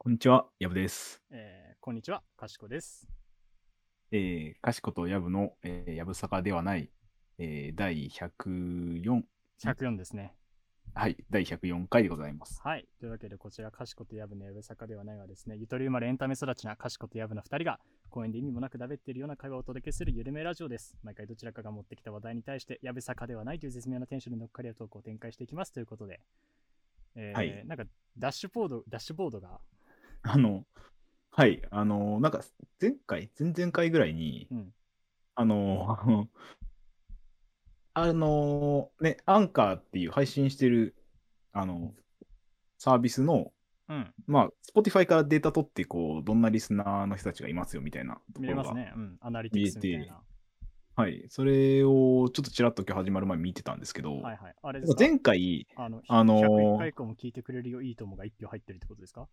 こんにちは、やぶです。えーこんにちは、かしこです。えー、かしことやぶの、えー、やぶさかではない、えー、第104、104ですね。はい、第104回でございます。はい。というわけで、こちら、かしことやぶのやぶさかではないがですね、ゆとり生まれエンタメ育ちなかしことやぶの2人が、公園で意味もなくだべっているような会話をお届けするゆるめラジオです。毎回どちらかが持ってきた話題に対して、やぶさかではないという絶妙なテンションで乗っかり合うトークを展開していきますということで、えーはいなんか、ダッシュボード、ダッシュボードが、あの、はい、あの、なんか、前回、前々回ぐらいに、うんあの、あの、ね、アンカーっていう配信してる、あの、サービスの、うん、まあ、Spotify からデータ取って、こう、どんなリスナーの人たちがいますよ、みたいなところが見れますね。うん、アナリティクスみたいな。はい。それをちょっとちらっと今日始まる前に見てたんですけど、はいはい。あれですか？前回、あの、あのー101回以降も聞いてくれるよ、いいともが1票入ってるってことですか？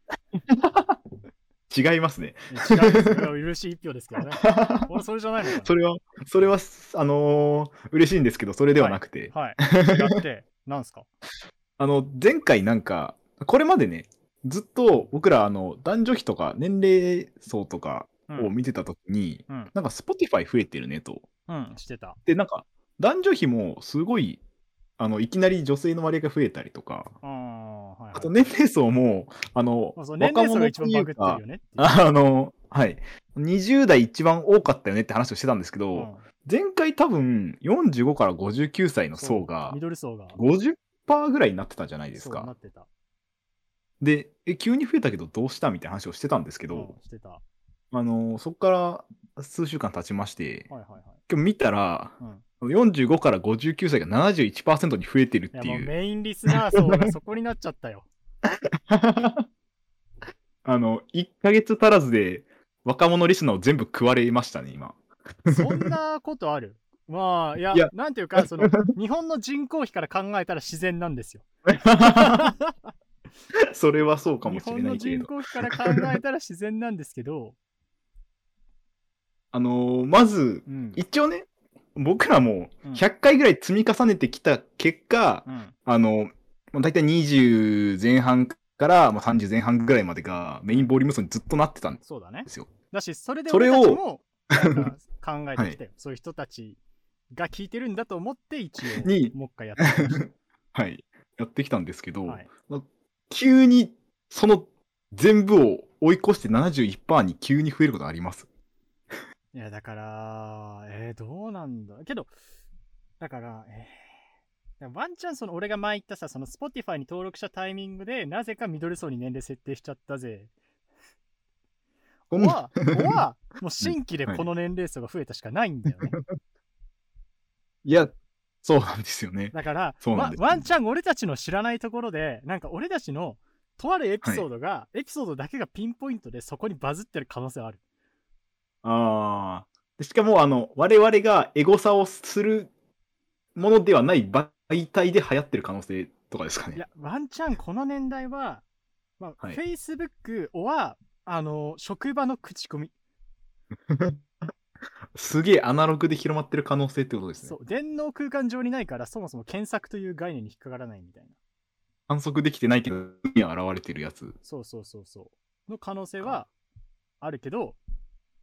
違いますね。違うです。嬉しい1票ですけどね。俺、それじゃないのそれは、それは、あのー嬉しいんですけど、それではなくて、はい。違って、なんすか？あの、前回なんか、これまでね、ずっと僕ら、あの、男女比とか年齢層とかうんを見てたときに、うん、なんか Spotify 増えてるねと。うん、してた。で、なんか、男女比もすごい、あの、いきなり女性の割合が増えたりとか、ああ、はい、はい。あと年齢層も、あの、若者というかよね。あの、はい。20代一番多かったよねって話をしてたんですけど、うん前回多分45から59歳の層がミドル層が。50%ぐらいになってたじゃないですか。なってた。で、え、急に増えたけどどうしたみたいな話をしてたんですけど、うんしてた。はあの、そこから数週間経ちましてい、はいはい。今日見たら、うん、45から59歳が71%に増えてるっていう。もうメインリスナー層がそこになっちゃったよ。あの、1ヶ月足らずで若者リスナーを全部食われましたね、今。そんなことある？まあ、いや、いやなんていうか、その、日本の人口比から考えたら自然なんですよ。それはそうかも日しれ本の人ないけれど。口比から考えたら自然なんですけど、あのーまず、うん。一応ね、僕らもうん100回ぐらい積み重ねてきた結果、うん。あの、まあ大体20前半からまあ30前半ぐらいまでがメインボリューム層にずっとなってたんでそうだね。すよ。だし、それでそれを俺たちも 考えてきたよ。そういう人たちが聞いてるんだと思って、一応、にもう一回やってみまし はい。やってきた。んですけど、はい急にその全部を追い越して71%に急に増えることあります？いや、だから、えー、どうなんだ？けど、だから、えー、ワンチャンその俺が前言ったさ、その Spotify に登録したタイミングで、なぜかミドル層に年齢設定しちゃったぜ。このは、は、もう新規でこの年齢層が増えたしかないんだよね。いや、そうなんですよね。だから、そうなんですワワンチャン俺たちの知らないところで、なんか俺たちのとあるエピソードが、エピソードだけがピンポイントでそこにバズってる可能性はある。ああ。でしかも、あの、我々がエゴサをするものではない媒体で流行ってる可能性とかですかね。いや、ワンチャンこの年代は、まあ、はい Facebook は、あの、職場の口コミ。すげえアナログで広まってる可能性ってことですねそ。う、電脳空間上にないから、そもそも検索という概念に引っかからないみたいな。観測できてないけど、には現れてるやつ。そうそうそうそう。の可能性はあるけど、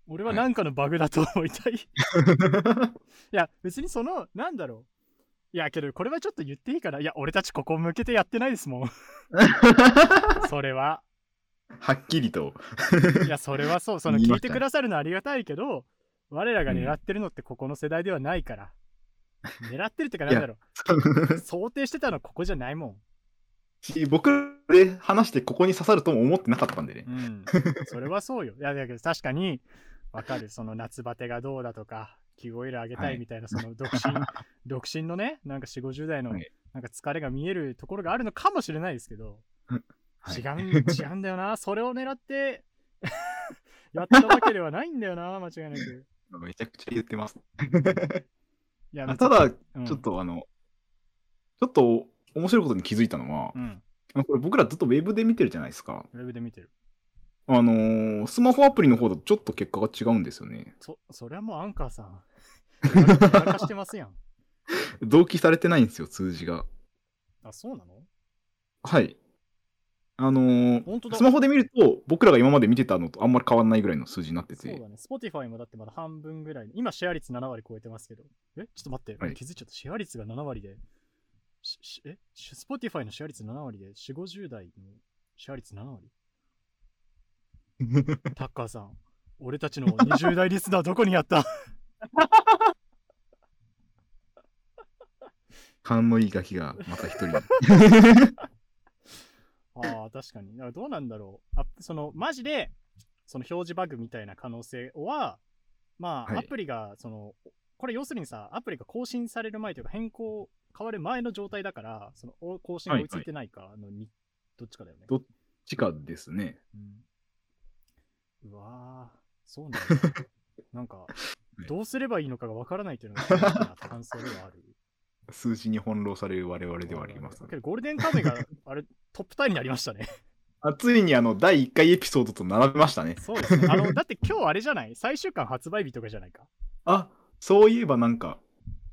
俺ははい何かのバグだと思いたい。い、や、別にその、なんだろう。いや、けど、これはちょっと言っていいから、いや、俺たちここ向けてやってないですもん。それは。はっきりと。いや、それはそう。その聞いてくださるのはありがたいけど、我らが狙ってるのってここの世代ではないから。狙ってるってか、なんだろう。想定してたのはここじゃないもん。し僕で話してここに刺さるとも思ってなかったんでねう。ん。それはそうよ。いや、だけど確かに、わかる。その夏バテがどうだとか、気声上げたいみたいな、その独身、独身のね、なんか4、50代の、はいなんか疲れが見えるところがあるのかもしれないですけど、はい違うん、違うんだよな。それを狙って、やったわけではないんだよな、間違いなく。めちゃくちゃ言ってます。いやあただ、うんちょっとあの、ちょっと面白いことに気づいたのはう、ん。これ僕らずっとウェブで見てるじゃないですか。ウェブで見てる。あのースマホアプリの方だとちょっと結果が違うんですよね。そ、それはもうアンカーさん。やらかしてますやん。同期されてないんですよ、数字が。あ、そうなの？はい。あのースマホで見ると、僕らが今まで見てたのとあんまり変わんないぐらいの数字になってて、そうだね。Spotify もだってまだ半分ぐらい。今、シェア率7割超えてますけど。え？ちょっと待って。はい気づいちゃった。シェア率が7割で。ししえ？し ?Spotify のシェア率7割で、4、50代のシェア率7割？タッカーさん、俺たちの20代リスナーどこにやった？勘のいいガキがまた一人。ああ、確かに。だからどうなんだろう。あその、マジで、その表示バグみたいな可能性は、まあ、はいアプリが、その、これ要するにさ、アプリが更新される前というか、変更、変わる前の状態だから、その、お更新が追いついてないかのに、どっちかだよね。ど地下ですね。うん、うわー、そうなんだ。なんか、どうすればいいのかがわからないというのが感想ではある。数字に翻弄される我々ではあります。けど、ゴールデンカムイが、あれ、トップ10になりましたね。あついにあの第1回エピソードと並べましたね。そうですね。あの、だって今日あれじゃない？最終巻発売日とかじゃないか。あそういえばなんか、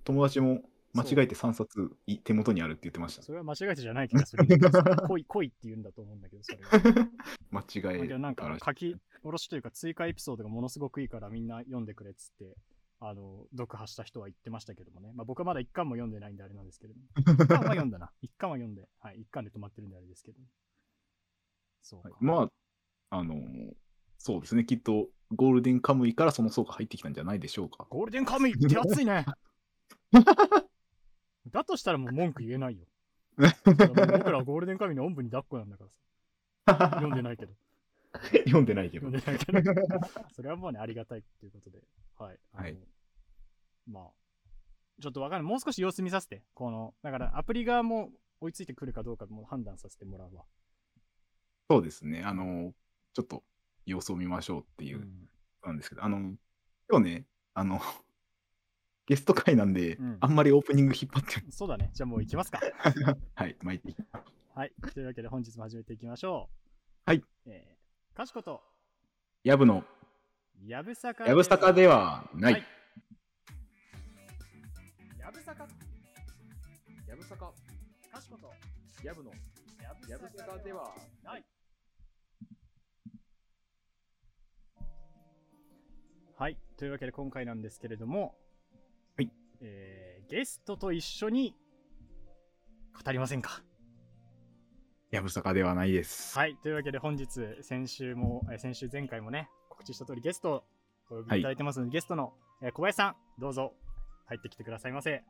友達も間違えて3冊い手元にあるって言ってました。それは間違えてじゃない気がする。恋、恋って言うんだと思うんだけど、それは。間違だえなんか書き下ろしというか追加エピソードがものすごくいいからみんな読んでくれっつって、あの、読破した人は言ってましたけどもね。まあ僕はまだ一巻も読んでないんであれなんですけれども。一巻は読んだな。一巻は読んで、はい、一巻で止まってるんであれですけど。そうか。はいまあ、あのーそうですね、きっとゴールデンカムイからその層が入ってきたんじゃないでしょうか。ゴールデンカムイ手厚いね。だとしたらもう文句言えないよ。僕らはゴールデンカムイのおんぶに抱っこなんだからさ。読んでないけど。読んでないけど読ん。でないけど。それはもうね、ありがたいっていうことで。はい。はいまあ、ちょっとわかんない。もう少し様子見させて。この、だからアプリ側も追いついてくるかどうかも判断させてもらうわ。そうですね、あのーちょっと様子を見ましょうっていうう、んなんですけど、あの、今日ね、あの、ゲスト会なんで、うんあんまりオープニング引っ張って、そうだね。じゃあもう行きますか。はい、巻いていきます。はい。というわけで本日も始めていきましょう。はい。えー、かしこと、やぶの、やぶさかやぶさかではない。はいやぶさか、やぶさか、かしこと、やぶの、やぶさかではない。はい。というわけで今回なんですけれども、はい。えー、ゲストと一緒に語りませんか？やぶさかではないです。はい。というわけで本日、先週も、えー先週前回もね、告知した通りゲストをお呼びいただいてますので、ゲストの、えー小林さん、どうぞ入ってきてくださいませ。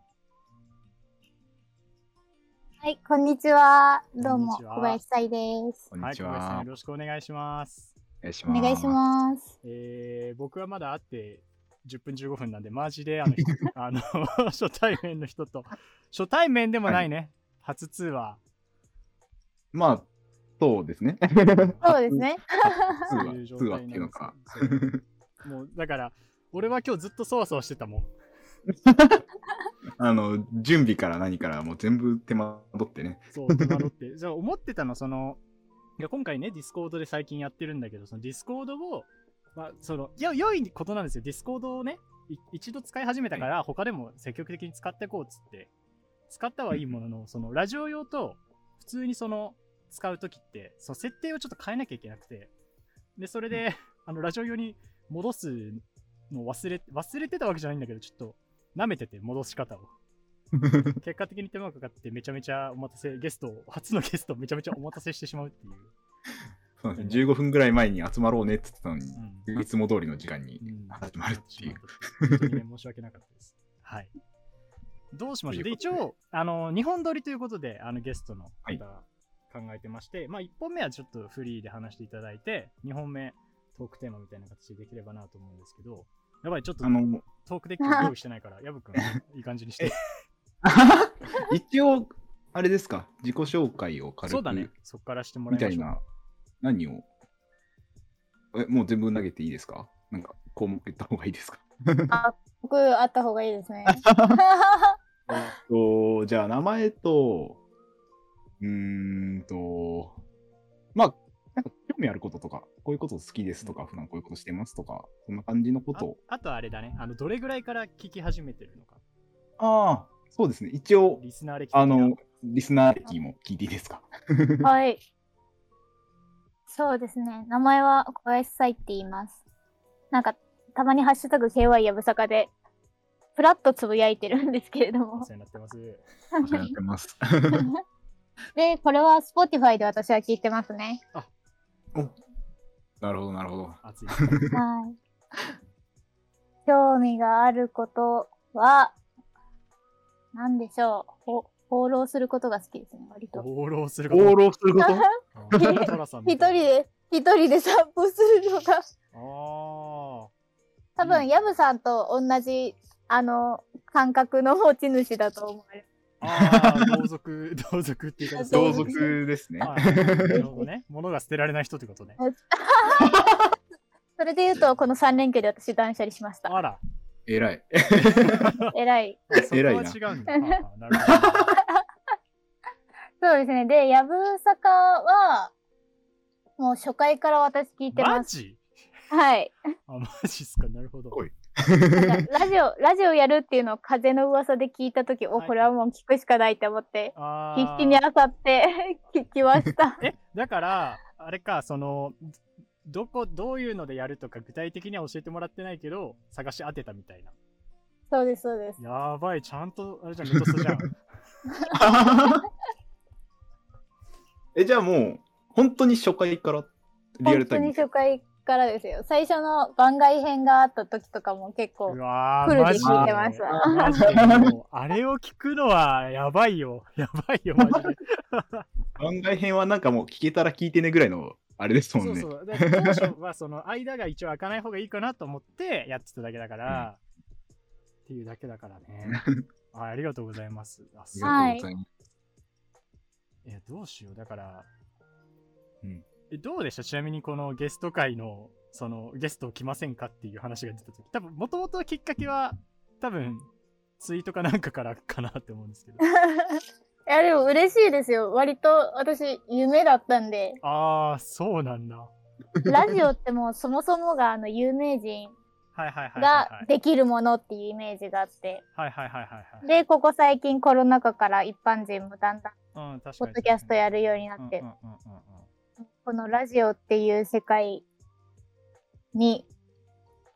はい、こんにちは。どうも、小林さいです。はい、こんにち小林さんは。よろしくお願いします。お願いします。お願いします。えー、僕はまだ会って10分15分なんで、マジであの あの 初対面の人と、初対面でもないね、初通話。まあ、そうですね。そうですね。通話そういう状通話っていうのか。もうだから、俺は今日ずっとそわそわしてたもん。あの、準備から何からもう全部手間取ってね。そう、手間取って。じゃあ思ってたの、その、いや今回ね、ディスコードで最近やってるんだけど、そのディスコードを、まあ、その、いや、良いことなんですよ。ディスコードをね、い一度使い始めたから、他でも積極的に使っていこうっつって、使ったはいいものの、その、ラジオ用と、普通にその、使うときって、その設定をちょっと変えなきゃいけなくて、で、それで、あの、ラジオ用に戻すのを忘れ、忘れてたわけじゃないんだけど、ちょっと、舐めてて、戻し方を。結果的に手間かかってめちゃめちゃお待たせゲストを初のゲストをめちゃめちゃお待たせしてしまうっていう、そうですね15分ぐらい前に集まろうねって言ってたのに、うん。いつも通りの時間にうん。始まるっていう。本当にね申し訳なかったです。はい。どうしましょう？で。一応あの2本撮りということであのゲストのはい。方考えてまして、まあ1本目はちょっとフリーで話していただいて2本目トークテーマみたいな形でできればなと思うんですけどやばいちょっとあの、トークデッキを用意してないから ヤブくんいい感じにして。一応、あれですか、自己紹介を軽くそうだね。そっからしてもらいましょう。みたいな、何を、え、もう全部投げていいですか？なんか、項目言った方がいいですか？あ、僕、あった方がいいですね。とじゃあ、名前と、うーんと、まあ、なんか興味あることとか、こういうこと好きですとか、普段こういうことしてますとか、そんな感じのことを。ああとあれだねあのどれぐらいから聞き始めてるのかああ、そうですね。一応、リスナー歴あの、リスナー歴も聞いていいですか？はい。そうですね。名前は小林さいって言います。なんか、たまにハッシュタグ KY やぶさかで、ふらっとつぶやいてるんですけれどもお。世話になってます。お世話になってます。で、これは Spotify で私は聞いてますね。なるほど、なるほど。熱い。はい。興味があることは、なんでしょう？ほ放浪することが好きですね、割と。放浪すること？放浪すること？あトラさんみ一たいな人で、一人で散歩するのが、ああ。多分、ヤブさんと同じ、あの、感覚の持ち主だと思われる。ああ、同族、同族っていうか、同同族族ですね。はいなるほどね。物が捨てられない人ってことね。それで言うと、この3連休で私断捨離しました。あら。偉い。偉い。あそこ偉い違うんだ。ああなるほど。そうですね。で、やぶさかは、もう初回から私聞いてます。マジ？はい。あ、マジっすか？なるほど。ラジオ、ラジオやるっていうのを風の噂で聞いたとき、お、はいこれはもう聞くしかないって思って、必死にあさって 聞きました。え、だから、あれか、その、どこ、どういうのでやるとか具体的には教えてもらってないけど、探し当てたみたいな。そうです、そうです。やばい、ちゃんと、あれじゃん、メトスじゃん。え、じゃあもう、本当に初回からリアル本当にタイム。初回からですよ。最初の番外編があった時とかも結構フルで聞いてますわマジで もうあれを聞くのはやばいよ。やばいよ、マジで。番外編はなんかもう聞けたら聞いてねぐらいのあれですもんね。そうそう。で当初はその間が一応開かない方がいいかなと思ってやってただけだから、っていうだけだからね。あ ありがとうございます。あすありがとうございます。え、どうしよう。だから、うんえどうでした？ちなみにこのゲスト会の、そのゲスト来ませんかっていう話が出た時多分、もともときっかけは、多分、ツイートかなんかからかなって思うんですけど。いや、でも嬉しいですよ。割と私、夢だったんで、ああ、そうなんだ。ラジオってもうそもそもがあの有名人がはい。できるものっていうイメージがあって、はいはいはいはいはい。で、ここ最近コロナ禍から一般人もだんだん。ポッドキャストやるようになってこのラジオっていう世界に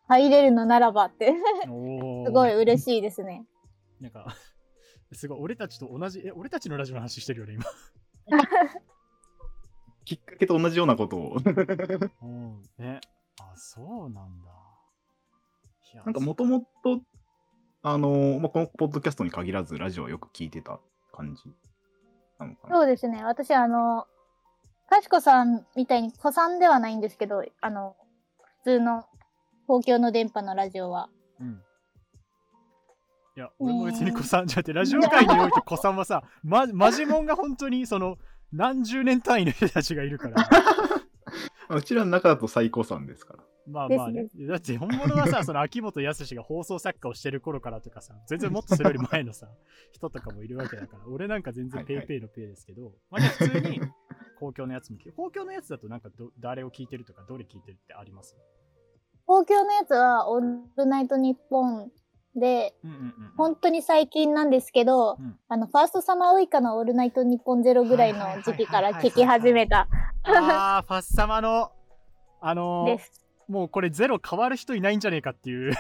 入れるのならばって、すごい嬉しいですね。なんか、すごい、俺たちと同じ、え、俺たちのラジオの話してるよね、きっかけと同じようなことを。今。うん。ね。あ、そうなんだ。なんかもともと、あのまあ、このポッドキャストに限らずラジオをよく聞いてた感じなのかな。そうですね。私、あの、かしこさんみたいに子さんではないんですけど、あの、普通の公共の電波のラジオは。うん。いや、俺も別に古参じゃって、ラジオ界において古参はさ、ま、マジモンが本当にその、何十年単位の人たちがいるから。うちらの中だと最古参ですから。まあまあね。だって本物はさ、その秋元康が放送作家をしてる頃からとかさ、全然もっとそれより前のさ、人とかもいるわけだから、俺なんか全然ペイペイのペイですけど、まあね、普通に公共のやつも聞く。公共のやつだとなんかど誰を聞いてるとか、どれ聞いてるってあります？公共のやつは、オールナイトニッポンで、うんうんうん。本当に最近なんですけど、うんあの、ファーストサマーウイカのオールナイトニッポンゼロぐらいの時期から聞き始めたあー、ファッサマの、あのーです。もうこれゼロ変わる人いないんじゃねえかっていう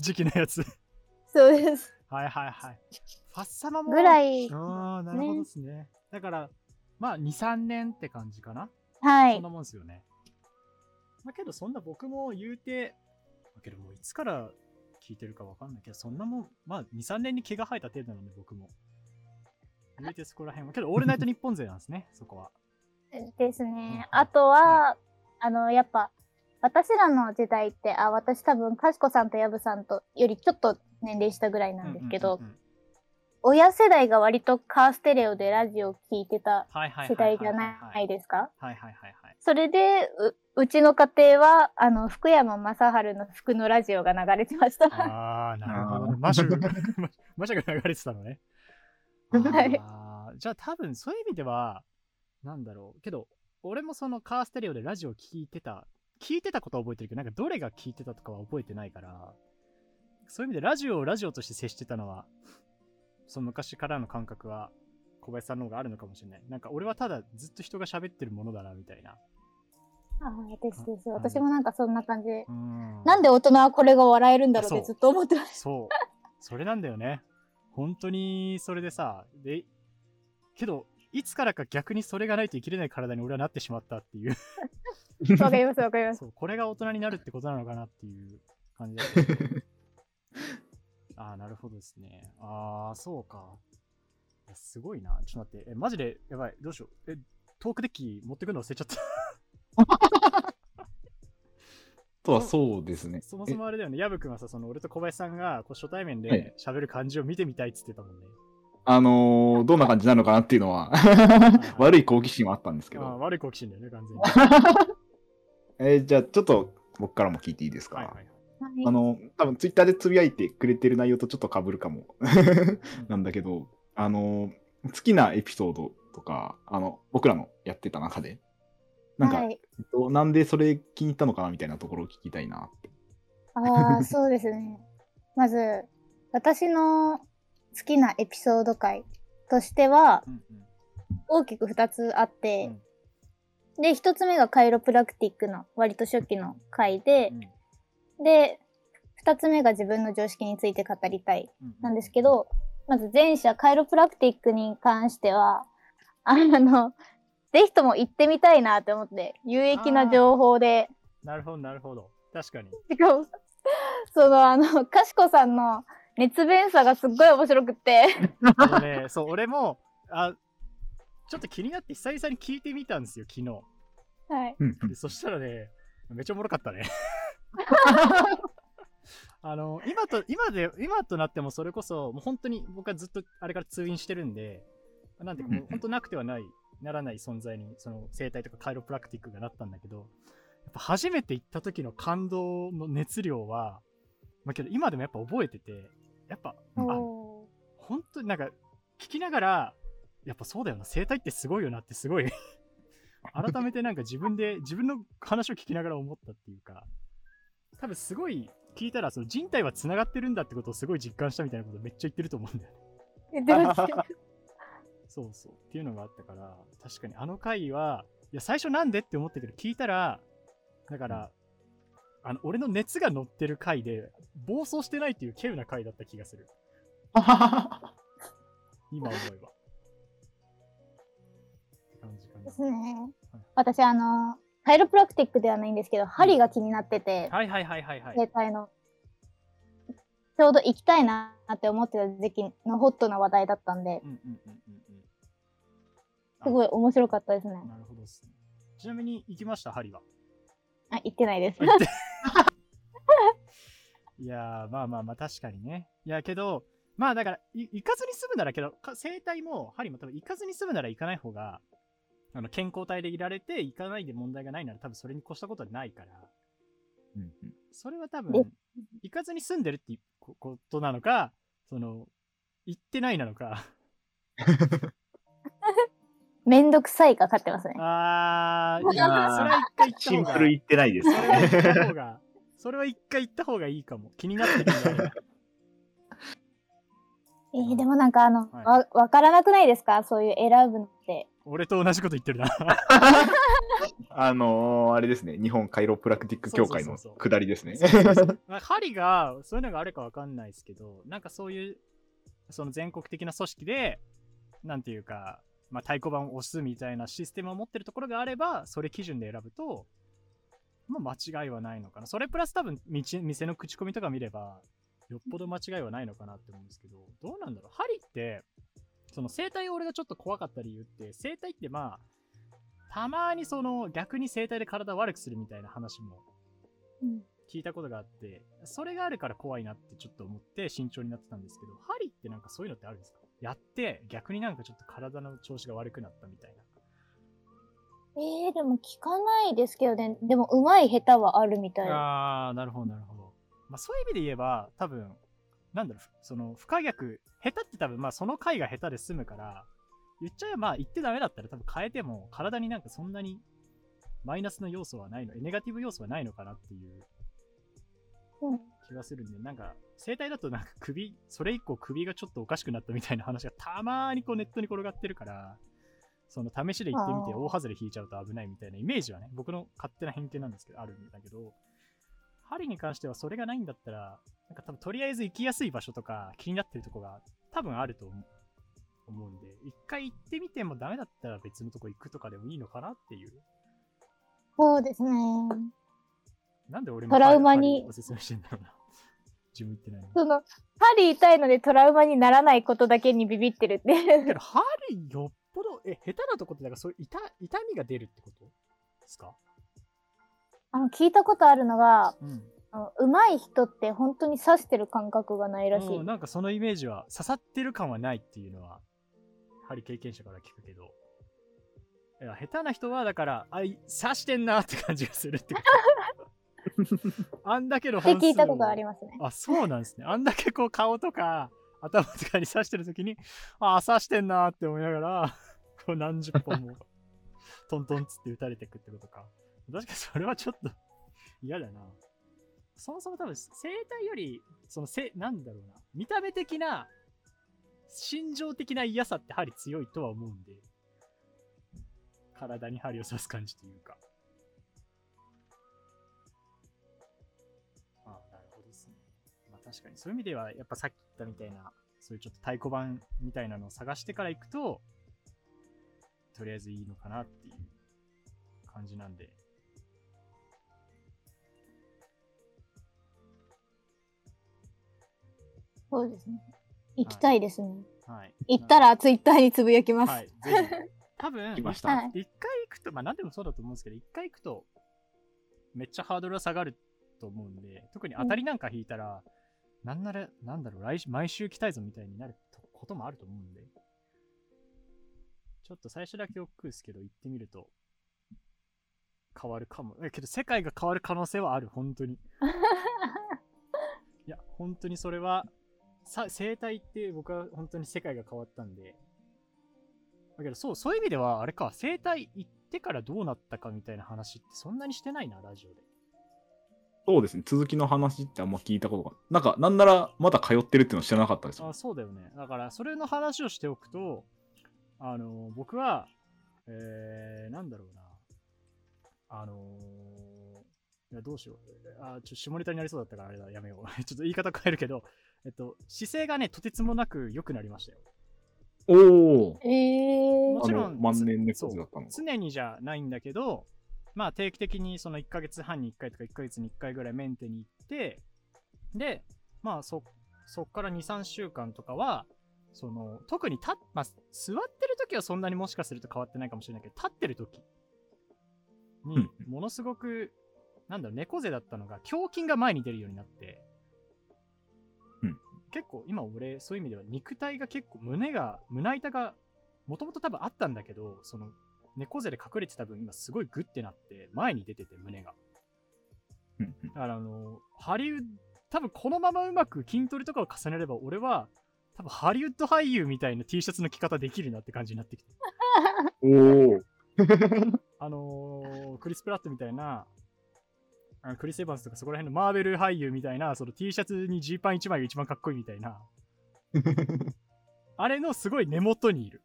時期のやつ。そうです。はいはいはい。ファッサマも。ぐらい、ああ、なるほどですね。だから、まあ、2、3年って感じかな。はいそんな。もんですよね。まあけど、そんな僕も言うて、だけどもういつから聞いてるかわかんないけど、そんなもん、まあ、2、3年に毛が生えた程度なので、僕も。言うてそこら辺は。けど、オールナイト日本勢なんですね、そこは。ですうんね。あとは、あの、やっぱ、私らの時代って、あ、私多分、かしこさんとやぶさんとよりちょっと年齢下ぐらいなんですけど、うんうんうんうん親世代が割とカーステレオでラジオ聞いてたはいはいはい世代じゃないですか？はいはいはいはい。それで、う、うちの家庭は、あの、福山雅治の服のラジオが流れてました。ああ、なるほどね。マシュ、マシュが流れてたのね。はいじゃあ多分そういう意味では、なんだろう。けど、俺もそのカーステレオでラジオ聞いてた、聞いてたことは覚えてるけど、なんかどれが聞いてたとかは覚えてないから、そういう意味でラジオをラジオとして接してたのは、その昔からの感覚は小林さんの方があるのかもしれない。なんか俺はただずっと人が喋ってるものだな、みたいなああ、ですです。うん私もなんかそんな感じ。うんなんで大人はこれが笑えるんだろうってずっと思ってましそう。それなんだよね。本当にそれでさ、で、けど、いつからか逆にそれがないと生きれない体に俺はなってしまったっていう。た。わかりますわかります。そう、これが大人になるってことなのかなっていう感じだったけど。ああ、なるほどですね。ああ、そうか。すごいな。ちょっと待って。え、マジで、やばい。どうしよう。え、トークデッキ持ってくの忘れちゃった。とはそうですね。そもそもあれだよね。ヤブ君はさ、その俺と小林さんがこう初対面はいで喋る感じを見てみたいっつってたもんね。あのー、どんな感じなのかなっていうのは悪い好奇心はあったんですけど。悪い好奇心だよね、完全に。えーじゃあ、ちょっと僕からも聞いていいですか？はいはいはい。あの、多分ツイッターでつぶやいてくれてる内容とちょっと被るかも なんだけど、あの、好きなエピソードとか、あの、僕らのやってた中で、なんか、はい、えっとなんでそれ気に入ったのかなみたいなところを聞きたいなって。ああ、そうですね。まず、私の好きなエピソード回としては、うんうん大きく2つあって、で、1つ目がカイロプラクティックの割と初期の回でう、ん。で、2つ目が自分の常識について語りたいうん。なんですけど、まず前者カイロプラクティックに関しては、あの、ぜひとも行ってみたいなって思って、有益な情報で、なるほど、なるほど。確かに。しかも、その、あの、かしこさんの熱弁さがすっごい面白くって、ね、そう、俺も、あ、ちょっと気になって久々に聞いてみたんですよ、昨日。はい。でそしたらね、めっちゃおもろかったね。あの、今と、今で、今となってもそれこそ、もう本当に僕はずっとあれから通院してるんで、なんていうかもう本当なくてはない、ならない存在に、その生態とかカイロプラクティックがなったんだけど、やっぱ初めて行った時の感動の熱量は、まあけど今でもやっぱ覚えてて、やっぱ、あ、お本当になんか聞きながらやっぱそうだよな。生態ってすごいよなってすごい。改めてなんか自分で自分の話を聞きながら思ったっていうか。多分すごい聞いたらその人体はつながってるんだってことをすごい実感したみたいなことめっちゃ言ってると思うんだよね。そうそう。っていうのがあったから確かにあの回はいや最初なんでって思ったけど聞いたらだからあの俺の熱が乗ってる回で暴走してないっていう稀有な回だった気がする。今思えばですね。私、あの、カイロプラクティックではないんですけど、針が気になってて、はいはいはいはいはい。携帯の。ちょうど行きたいなって思ってた時期のホットな話題だったんで、うんうんうんうんうん。すごい面白かったですね。なるほどですね。ちなみに行きました、針は？あ、行ってないです。いやー、まあまあまあ、確かにね。いや、けど、まあだから、い行かずに済むならけど、か生態も針も多分行かずに済むなら行かない方が、あの健康体でいられて、行かないで問題がないなら多分それに越したことはないから、うんうんそれは多分え、行かずに住んでるっていうこことなのか、その、行ってないなのか。めんどくさいが勝ってますね。あー、いいやーや、それは一回行った方が。シンプル言ってないですね。方が、それは一回行った方がいいかも。気になってるんだね。えーでもなんかあの、はいわ、わからなくないですか？そういう選ぶのって。俺と同じこと言ってるな。あのー、あれですね、日本カイロプラクティック協会の下りですね。針が、そういうのがあるかわかんないですけど、なんかそういう、その全国的な組織で、なんていうか、まあ、太鼓判を押すみたいなシステムを持ってるところがあれば、それ基準で選ぶと、まあ、間違いはないのかな。それプラス多分、道店の口コミとか見れば、よっぽど間違いはないのかなって思うんですけど、どうなんだろう。針って、その生態を俺がちょっと怖かった理由って、生態ってまあ、たまにその逆に生態で体を悪くするみたいな話もうん聞いたことがあって、それがあるから怖いなってちょっと思って慎重になってたんですけど、針ってなんかそういうのってあるんですか？やって逆になんかちょっと体の調子が悪くなったみたいな。えー、でも聞かないですけどね。でも、うまい下手はあるみたい。あー、なるほどなるほど。まあそういう意味で言えば、多分、なんだろう、その不可逆、下手って多分まあその回が下手で済むから、言っちゃえばまあ言ってダメだったら多分変えても体になんかそんなにマイナスの要素はないの、ネガティブ要素はないのかなっていう気がするんで、なんか、生態だとなんか首、それ以降首がちょっとおかしくなったみたいな話がたまーにこうネットに転がってるから、その試しで行ってみて大外れ引いちゃうと危ないみたいなイメージはね、僕の勝手な偏見なんですけど、あるんだけど、針に関してはそれがないんだったら、なんか多分とりあえず行きやすい場所とか気になってるとこが多分あると思う思うんで、一回行ってみてもダメだったら別のとこ行くとかでもいいのかなっていう。そうですね。なんで俺もトラウマに針おすすめしてんだろうな。自分行ってない。その、針痛いのでトラウマにならないことだけにビビってるって。けど、針よっぽど、え、下手なとこって、だからそういう痛痛みが出るってことですか？あの、聞いたことあるのが、うん。あの上手い人って本当に刺してる感覚がないらしい。うんなんかそのイメージは刺さってる感はないっていうのは、針経験者から聞くけど。いや下手な人はだから、あい、刺してんなって感じがするってこと。あんだけの本数聞いたことありりますね。あ、そうなんですね。あんだけこう顔とか頭とかに刺してるときに、ああ、刺してんなーって思いながら、こう何十本もトントンつって撃たれてくってことか。確かにそれはちょっと嫌だな。そもそも多分生態より、そのせ、なんだろうな。見た目的な、心情的な嫌さって針強いとは思うんで。体に針を刺す感じというか。ああ、なるほどですね。まあ確かに、そういう意味では、やっぱさっき言ったみたいな、そういうちょっと太鼓判みたいなのを探してから行くと、とりあえずいいのかなっていう感じなんで。そうですね。行きたいですね。はい。行ったらツイッターにつぶやきます。はい、ぜひ。多分、来ました。はい一回行くと、まあ何でもそうだと思うんですけど、一回行くと、めっちゃハードルは下がると思うんで、特に当たりなんか引いたら、なんなら、なんだろう、来週毎週来たいぞみたいになることもあると思うんで、ちょっと最初だけ億劫ですけど、行ってみると、変わるかも。え、けど世界が変わる可能性はある、本当に。いや、本当にそれは、さ生態って僕は本当に世界が変わったんで、だけどそう、そういう意味では、あれか、生態行ってからどうなったかみたいな話ってそんなにしてないな、ラジオで。そうですね。続きの話ってあんま聞いたことが。なんか、なんならまだ通ってるっていうの知らなかったですあそうだよね。だから、それの話をしておくと、あの、僕は、えー、なんだろうな。あのいや、どうしよう。あ、ちょっと下ネタになりそうだったからあれだ、やめよう。ちょっと言い方変えるけど、えっと、姿勢がね、とてつもなく良くなりましたよ。おお。えーもちろん万年そう猫背だったのか。常にじゃないんだけど、まあ定期的にその1ヶ月半に1回とか1ヶ月に1回ぐらいメンテに行って、で、まあそ、そっから2、3週間とかは、その、特に立っ、まあ、座ってる時はそんなにもしかすると変わってないかもしれないけど、立ってる時にうん、ものすごく、なんだろう、猫背だったのが、胸筋が前に出るようになって、うん結構今俺、そういう意味では肉体が結構胸が、胸板が、もともと多分あったんだけど、その、猫背で隠れてた分、今すごいグッてなって、前に出てて、胸が。だからあの、ハリウッド、多分このままうまく筋トレとかを重ねれば、俺は、多分ハリウッド俳優みたいな T シャツの着方できるなって感じになってきて。おお。あのークリス・プラットみたいな、あのクリス・エヴァンスとかそこら辺のマーベル俳優みたいな、その T シャツにジーパン1枚が一番かっこいいみたいな、あれのすごい根元にいる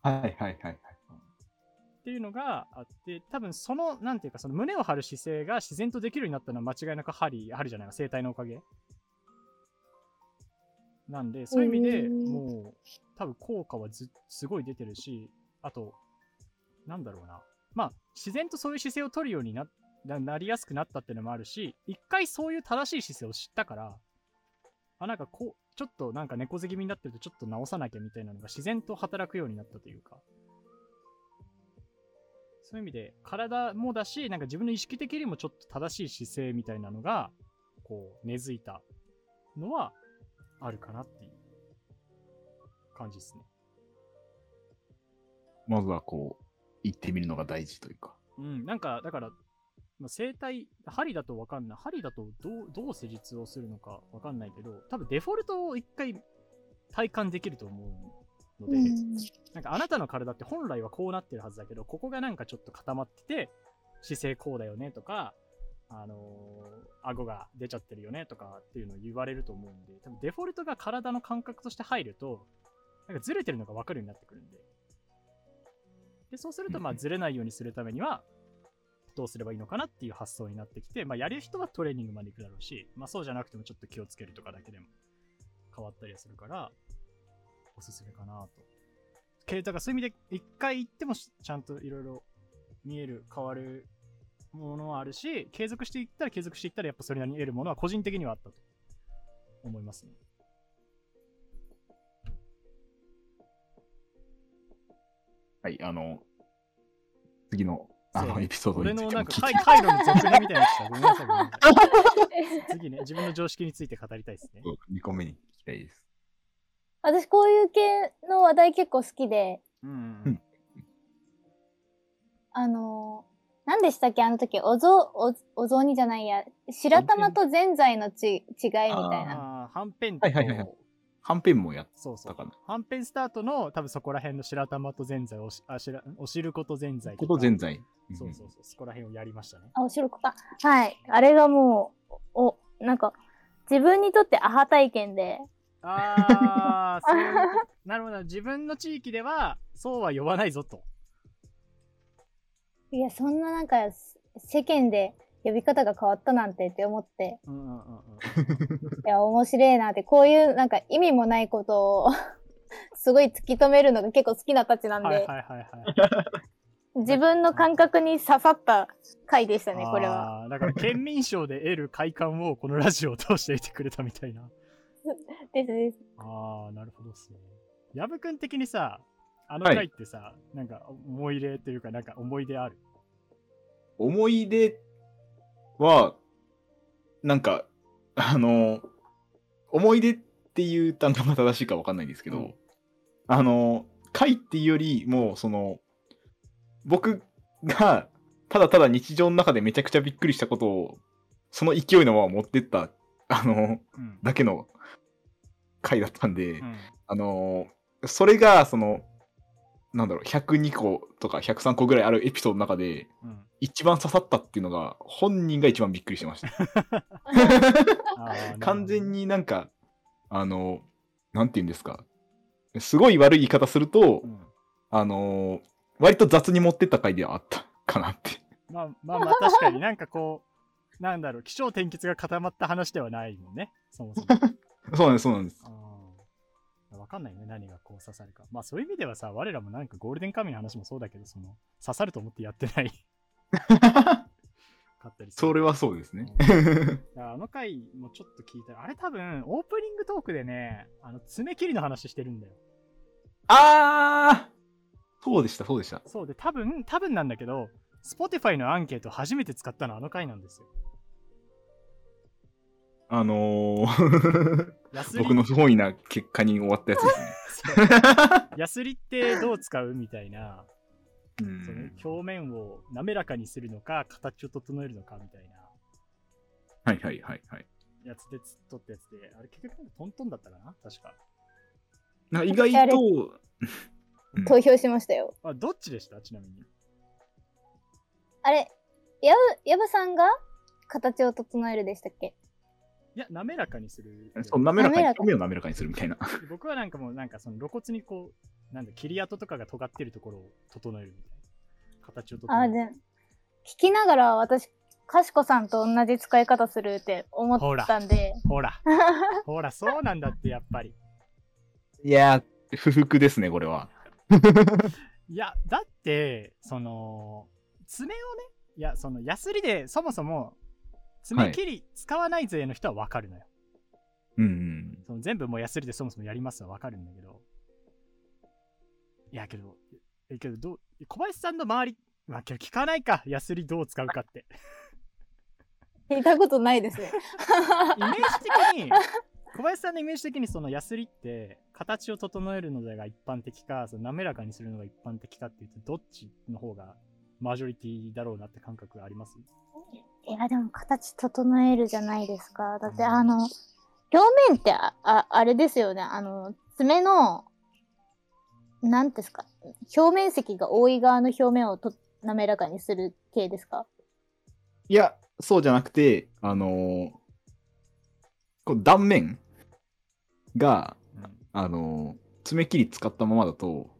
はいはいはいはい。っていうのがあって、多分その、なんていうか、その胸を張る姿勢が自然とできるようになったのは間違いなく針、針じゃないわ、生体のおかげ。なんで、そういう意味でうんもう、多分効果はずすごい出てるし、あと、なんだろうな。まあ、自然とそういう姿勢を取るようになななりやすくなったっていうのもあるし、一回そういう正しい姿勢を知ったから、あ、なんかこう、ちょっとなんか猫背気味になってるとちょっと直さなきゃみたいなのが自然と働くようになったというか、そういう意味で体もだし、なんか自分の意識的にもちょっと正しい姿勢みたいなのが、こう、根付いたのはあるかなっていう感じですね。まずはこう、行ってみるのが大事というか。うん、なんか、だから、まあ、生体、針だとわかんない。針だとどう、どう施術をするのかわかんないけど、多分デフォルトを一回体感できると思うので、うん。なんかあなたの体って本来はこうなってるはずだけど、ここがなんかちょっと固まってて、姿勢こうだよねとか、あのー顎が出ちゃってるよねとかっていうのを言われると思うんで、多分デフォルトが体の感覚として入ると、なんかずれてるのが分かるようになってくるんで、で、そうすると、まあ、ずれないようにするためには、どうすればいいのかなっていう発想になってきて、まあ、やる人はトレーニングまで行くだろうし、まあ、そうじゃなくてもちょっと気をつけるとかだけでも変わったりするから、おすすめかなと。けだからそういう意味で、一回行ってもちゃんといろいろ見える、変わるものはあるし、継続していったら継続していったら、やっぱそれなりに得るものは個人的にはあったと思いますね。はい、あの、次のあそう。のエピソード俺についのなんか回回路の続編みたいなやつだごめんなさいごめんなさい。次ね、自分の常識について語りたいですね。2個目に聞きたいです。私こういう系の話題結構好きで、うんうん。あのー何でしたっけ？あの時おぞおお雑煮じゃないや。白玉とぜんざいのち違いみたいな。ああ、はんぺんと、はいはいはいはいはんぺんもやっそうそうたかな。はんぺんスタートの多分そこら辺の白玉とぜんざい、おしあしらお汁粉とぜんざいこととぜんざい。そうそうそう、そこら辺をやりましたね。あおしろこかはいあれがもうおなんか自分にとってアハ体験でああ、そういうことなるほど。自分の地域ではそうは呼ばないぞと。いやそんななんか世間で呼び方が変わったなんてって思ってうんうんうんうん。いや面白いなってこういうなんか意味もないことを すごい突き止めるのが結構好きなたちなんで、はいはいはいはい。自分の感覚に刺さった回でしたねこれは。だから県民賞で得る快感をこのラジオを通して得てくれたみたいな。ですです。ああ、なるほどっすね。矢部君的にさ、あのはい回ってさ、なんか思い入れというか、なんか思い出ある？思い出は、なんか、あの、思い出っていう単語が正しいかわかんないんですけど、うんあの、回っていうよりも、その、僕がただただ日常の中でめちゃくちゃびっくりしたことを、その勢いのまま持ってった、あの、うん。だけの回だったんで、うんあのーそれが、その、なんだろう、102個とか103個ぐらいあるエピソードの中で、うん一番刺さったっていうのが、本人が一番びっくりしてました。完全になんか、あの、なんて言うんですか。すごい悪い言い方すると、うんあのー割と雑に持ってった回ではあったかなって。まあまあまあ確かになんかこう、なんだろう、気象転結が固まった話ではないもんね、そもそも。そうなんです、そうなんです。かんないよね、何がこう刺さるか。まあそういう意味ではさ、我らもなんかゴールデンカムイの話もそうだけど、その刺さると思ってやってない かったりする。それはそうですね。あの回もちょっと聞いたら、あれ多分オープニングトークでね、あの爪切りの話してるんだよ。あーそうでした、そうでした。そうで、多分、多分なんだけど、Spotify のアンケート初めて使ったのあの回なんですよ。あのー僕の不本意な結果に終わったやつですね。ヤスリってどう使う？みたいな、うそのん表面を滑らかにするのか、形を整えるのかみたいな。はいはいはいはい。やつで撮ったやつで、あれ結局トントンだったかな？確か。なんか意外と、うん。投票しましたよ。あ、どっちでした？ちなみに。あれ、やぶ、やぶさんが形を整えるでしたっけ？いや、滑らかにする。そう滑らかに、表面を滑らかにするみたいな。僕はなんかもう、なんかその露骨にこう、なんだ、切り跡とかが尖ってるところを整えるみたいな。形を整あ、える。で、聞きながら私、かしこさんと同じ使い方するって思ったんで、ほら、ほら、そうなんだって、やっぱり。いやー、不服ですね、これは。いや、だって、その、爪をね、いや、その、ヤスリでそもそも、爪切り使わない勢の人はわかるのよ。うんうん。その全部もうヤスリでそもそもやりますはわかるんだけど。いや、けど、え、けど、どう、小林さんの周り、まあ、聞かないか、ヤスリどう使うかって。聞いたことないですね。イメージ的に、小林さんのイメージ的にそのヤスリって、形を整えるのが一般的か、その滑らかにするのが一般的かっていうと、どっちの方がマジョリティだろうなって感覚があります？いや、でも形整えるじゃないですか。だって、うんあの、表面ってあ、ああれですよね。あの、爪の、なんですか？表面積が多い側の表面をと滑らかにする系ですか？いや、そうじゃなくて、あのーこう断面が、うん。あのー爪切り使ったままだと、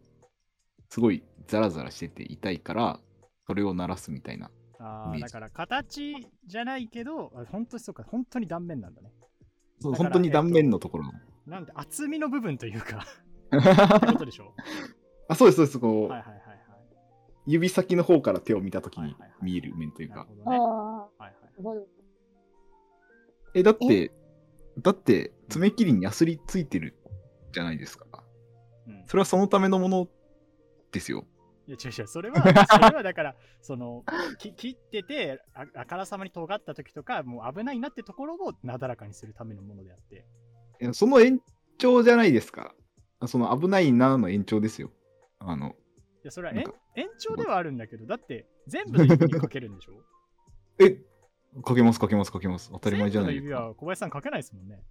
すごいザラザラしてて痛いから、それを鳴らすみたいな。ああだから形じゃないけど、あ本当にそうか、本当に断面なんだね。そうだから本当に断面のところの。なんで厚みの部分というか、ってことでしょ？あ、そうです、そうです。こう、はいはいはいはい。指先の方から手を見たときに見える面というか。はいはい。え、だって、だって、爪切りにヤスリついてるじゃないですか。うんそれはそのためのものですよ。いや違う違う、それは、それはだから、その、き切っててあ、あからさまに尖った時とか、もう危ないなってところをなだらかにするためのものであって。いやその延長じゃないですか。その危ないなの延長ですよ。あの、いや、それは延長ではあるんだけど、だって、全部の指にかけるんでしょ？え、かけますかけますかけます。当たり前じゃない全部の指ですか。は小林さんかけないですもんね。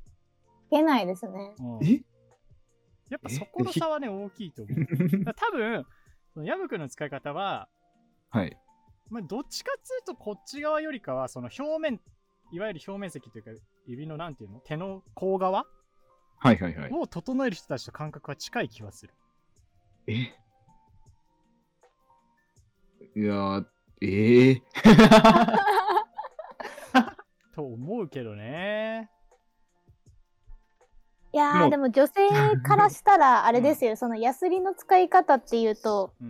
いけないですね。うんえ？やっぱそこの差はね、大きいと思う。多分、そのヤブクの使い方は、はい。まあ、どっちかっつうとこっち側よりかは、その表面、いわゆる表面積というか、指のなんていうの手の甲側はいはいはい。を整える人たちと感覚は近い気はする。え？いやー、ええ と思うけどね。いやー、でも女性からしたら、あれですよ、そのヤスリの使い方っていうと、うん。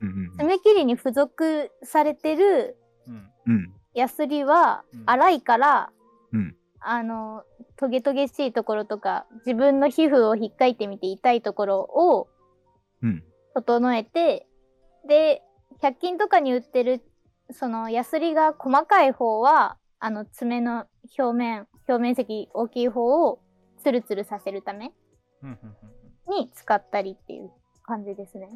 うんうん爪切りに付属されてるうん。うん。ヤスリはうん粗いから、うん。あの、トゲトゲしいところとか、自分の皮膚を引っかいてみて痛いところをうん。整えて、で、100均とかに売ってる、そのヤスリが細かい方は、あの爪の表面、表面積大きい方をツルツルさせるために使ったりっていう感じですね。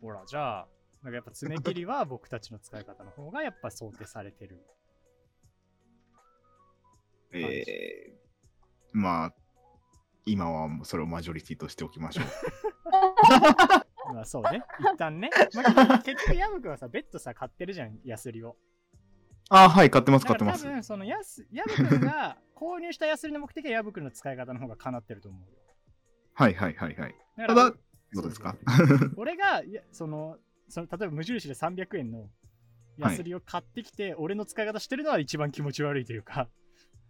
ほら、じゃあ、なんかやっぱ爪切りは僕たちの使い方の方がやっぱ想定されてる。えー、まあ、今はそれをマジョリティとしておきましょう。まあそうね。一旦ね。まあ、結局ヤム君はさ、ベッドさ、買ってるじゃん、ヤスリを。あーはい、買ってます、買ってます。多分、そのヤス、ヤブ君が購入したヤスリの目的はヤブ君の使い方の方が叶ってると思うよ。はいはいはいはい。ただ、ってことですか？俺が、いやその、その例えば無印で300円のヤスリを買ってきて、俺の使い方してるのは一番気持ち悪いというか、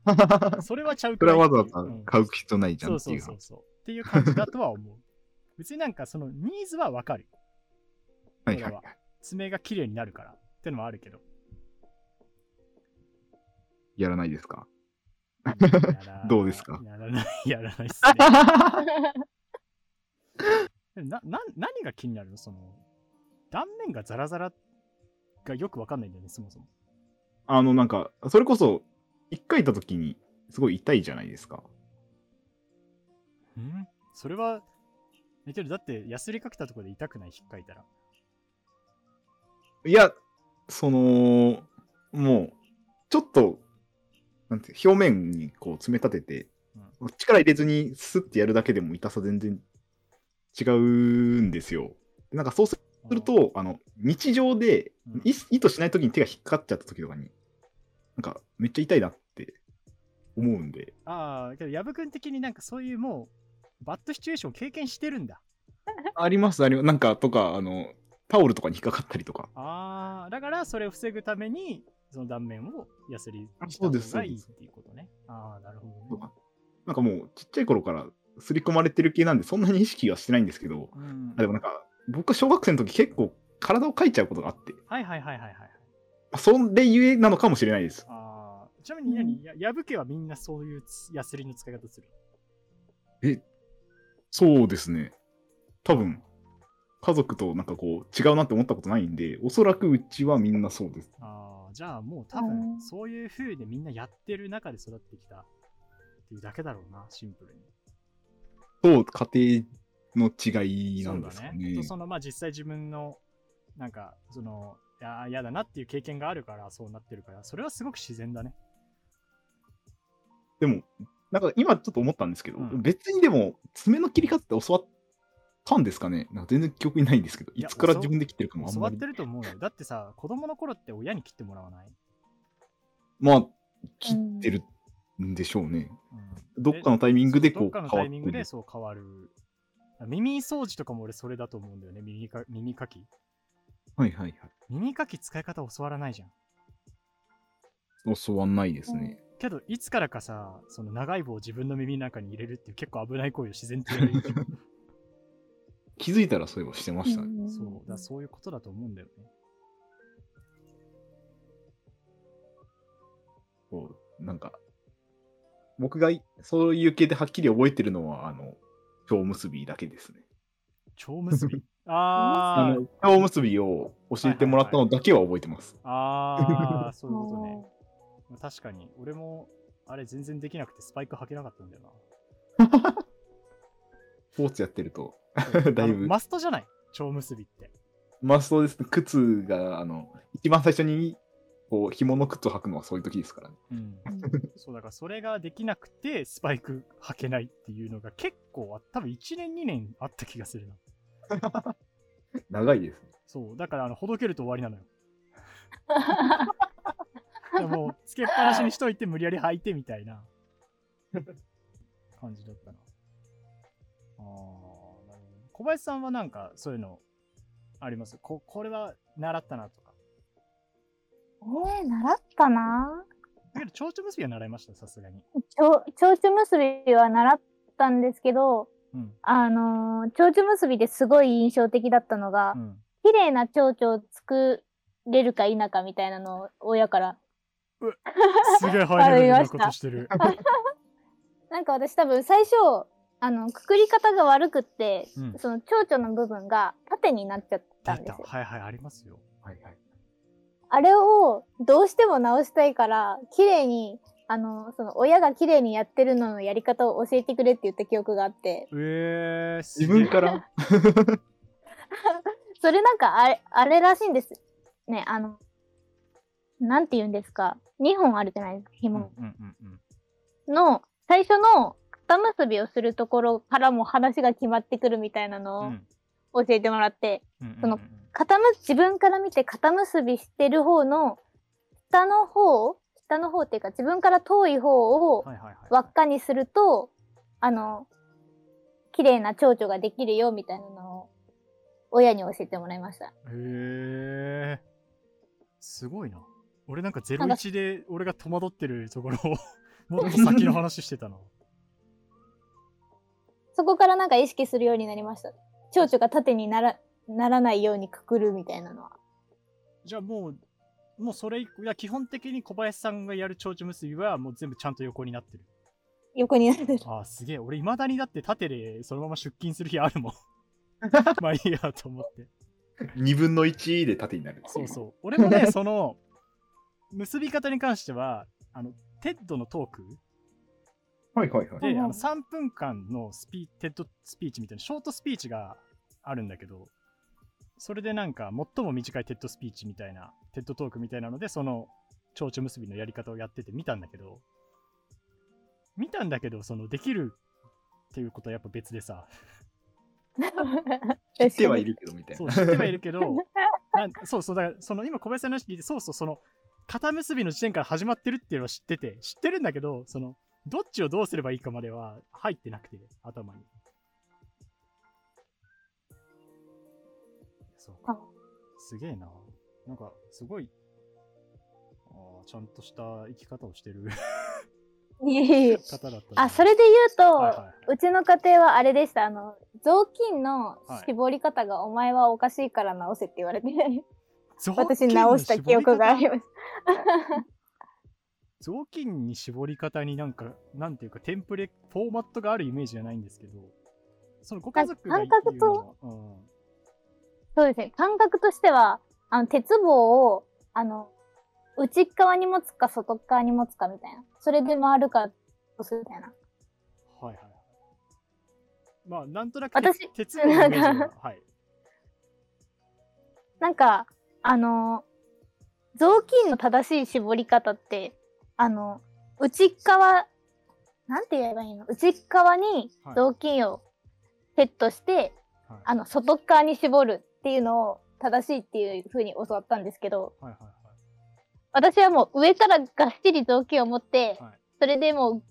それはちゃうそれくらいはわざわざうん買う必要ないじゃんそうっていうう。そそうそう。っていう感じだとは思う。別になんかそのニーズはわかる。はいはいはい。爪が綺麗になるからってのもあるけど。やらないですか？どうですか？やらない、やらないっすね。な、な、何が気になるの？その、断面がザラザラがよくわかんないんだよね、そもそも。あの、なんか、それこそ、一回行った時に、すごい痛いじゃないですか。ん？それは、えけどだって、ヤスリかけたところで痛くない？引っかいたら。いや、その、もう、ちょっと、なんて、表面にこう爪立てて、力入れずにスッてやるだけでも痛さ全然違うんですよ。なんかそうすると、あの、日常でうん意意図しない時に手が引っかかっちゃった時とかに、なんかめっちゃ痛いなって思うんで、ああ、けど、ヤブ君的になんかそういうもう、バッドシチュエーションを経験してるんだ。あります、あります。なんか、とか、あの、タオルとかに引っかかったりとか。ああ、だからそれを防ぐために、その断面をヤスリしたがいいっていうことね。ああ、なるほどね。なんかもう、ちっちゃい頃から刷り込まれてる系なんで、そんなに意識はしてないんですけど、うんあでもなんか、僕は小学生の時結構体をかいちゃうことがあって、はいはいはいはいはい。あそれゆえなのかもしれないです。ああ、ちなみに何、や、やぶけはみんなそういうつヤスリの使い方する。そうですね。多分、家族となんかこう、違うなって思ったことないんで、おそらくうちはみんなそうです。ああ、じゃあもう多う分、んそういう風でみんなやってる中で育ってきたっていうだけだろうな、シンプルに。そう、家庭の違いなんですかね。そうだね。とそのまあ実際自分のなんかそのいや嫌だなっていう経験があるからそうなってるからそれはすごく自然だね。でも、なんか今ちょっと思ったんですけど、うん別にでも、爪の切り方って教わったんですかね？なんか全然記憶にないんですけど、いつから自分で切ってるかもあんまり教わって。ると思うよ。だってさ子供の頃って親に切ってもらわない、まあ、切ってるんでしょうね。うんどっかのタイミングでこうどっかのタイミングでるそう変わる耳掃除とかも俺それだと思うんだよね、耳か耳かき。はいはいはい。耳かき使い方教わらないじゃん。教わんないですね。けど、いつからかさ、その長い棒を自分の耳の中に入れるっていう結構危ない行為を自然とやる 気づいたらそういえばしてましたね。うんそう、だそういうことだと思うんだよね。そうなんか、僕がいそういう系ではっきり覚えてるのは、あの、蝶結びだけですね。蝶結び？あーあの、蝶結びを教えてもらったのだけは覚えてます。あー、そういうことね。まあ確かに、俺も、あれ全然できなくてスパイク履けなかったんだよな。スポーツやってると、だいぶマストじゃない？蝶結びって。マストですね。靴が、あの、一番最初に、こう、紐の靴を履くのはそういう時ですからね。うん。そうだからそれができなくてスパイク履けないっていうのが結構あ多分1年2年あった気がするな。長いですね。そう。だからあのほどけると終わりなのよ。でもうつけっぱなしにしといて無理やり履いてみたいな感じだったな。あーなるほどね小林さんはなんかそういうのあります？ここれは習ったなとか。えー、習ったなだけど蝶々結びは習いました？さすがに。蝶々結びは習ったんですけど、うん。あのー、蝶々結びですごい印象的だったのが、うん。綺麗な蝶々を作れるか否かみたいなのを親から。すげえハイレベルなことしてる。なんか私多分最初、あの、くくり方が悪くって、うんその蝶々の部分が縦になっちゃったん。ですよ。はいはい、ありますよ。はいはい。あれをどうしても直したいから、綺麗に、あの、その親が綺麗にやってるののやり方を教えてくれって言った記憶があって、えー、す自分から、それなんかあれ、あれらしいんです。ね、あの、なんて言うんですか。2本あるじゃないですか、うんうん紐うんうん。の、最初の肩結びをするところからも話が決まってくるみたいなうのんを教えてもらって、その肩む、自分から見て肩結びしてる方の、下の方、下の方っていうか自分から遠い方を。輪っかにすると、あの、綺麗な蝶々ができるよみたいなのを親に教えてもらいました。へえ。すごいな。俺なんかなんか01で俺が戸惑ってるところを もっと先の話してたな。そこからなんか意識するようになりました。蝶々が縦にならならないようにくくるみたいなのは。じゃあもう、もうそれ以降、いや基本的に小林さんがやる蝶々結びはもう全部ちゃんと横になってる。横になってる。ああ、すげえ。俺未だにだって縦でそのまま出勤する日あるもん。まあいいやと思って。2分の1で縦になる。そうそう。俺もね、その、結び方に関しては、あの、テッドのトークはいはいはい。で、うんあの3分間のスピテッドスピーチみたいな、ショートスピーチがあるんだけど、それでなんか、最も短いテッドスピーチみたいな、テッドトークみたいなので、その、蝶々結びのやり方をやってて見たんだけど、見たんだけど、その、できるっていうことはやっぱ別でさ、知ってはいるけどみたいな。そう、知ってはいるけど、なんそうそう、だから、その今小林さんの話聞いて、そうそう、その、肩結びの時点から始まってるっていうのは知ってて、知ってるんだけど、その、どっちをどうすればいいかまでは入ってなくて、頭に。そうあ。すげえな。なんか、すごい、あーちゃんとした生き方をしてるいえいえ方だったなあ、それで言うと、はいはうちの家庭はあれでした。あの、雑巾の絞り方がお前はおかしいから直せって言われて、私直した記憶があります。雑巾に絞り方になんか、なんていうか、テンプレ、フォーマットがあるイメージじゃないんですけど、そのご家族が感覚と？言うん、そうですね。感覚としては、あの、鉄棒を、あの、内側に持つか外側に持つかみたいな。それで回るか、どうするみたいな。はいはいはい。まあ、なんとなく私鉄鉄棒のイメージ はい。なんか、あの、雑巾の正しい絞り方って、あの、内側、なんて言えばいいの？内側にはい。雑巾をセットして、はい。あの、外側に絞るっていうのを正しいっていう風に教わったんですけど、はいはい私はもう上からがっしり雑巾を持って、はい。それでもう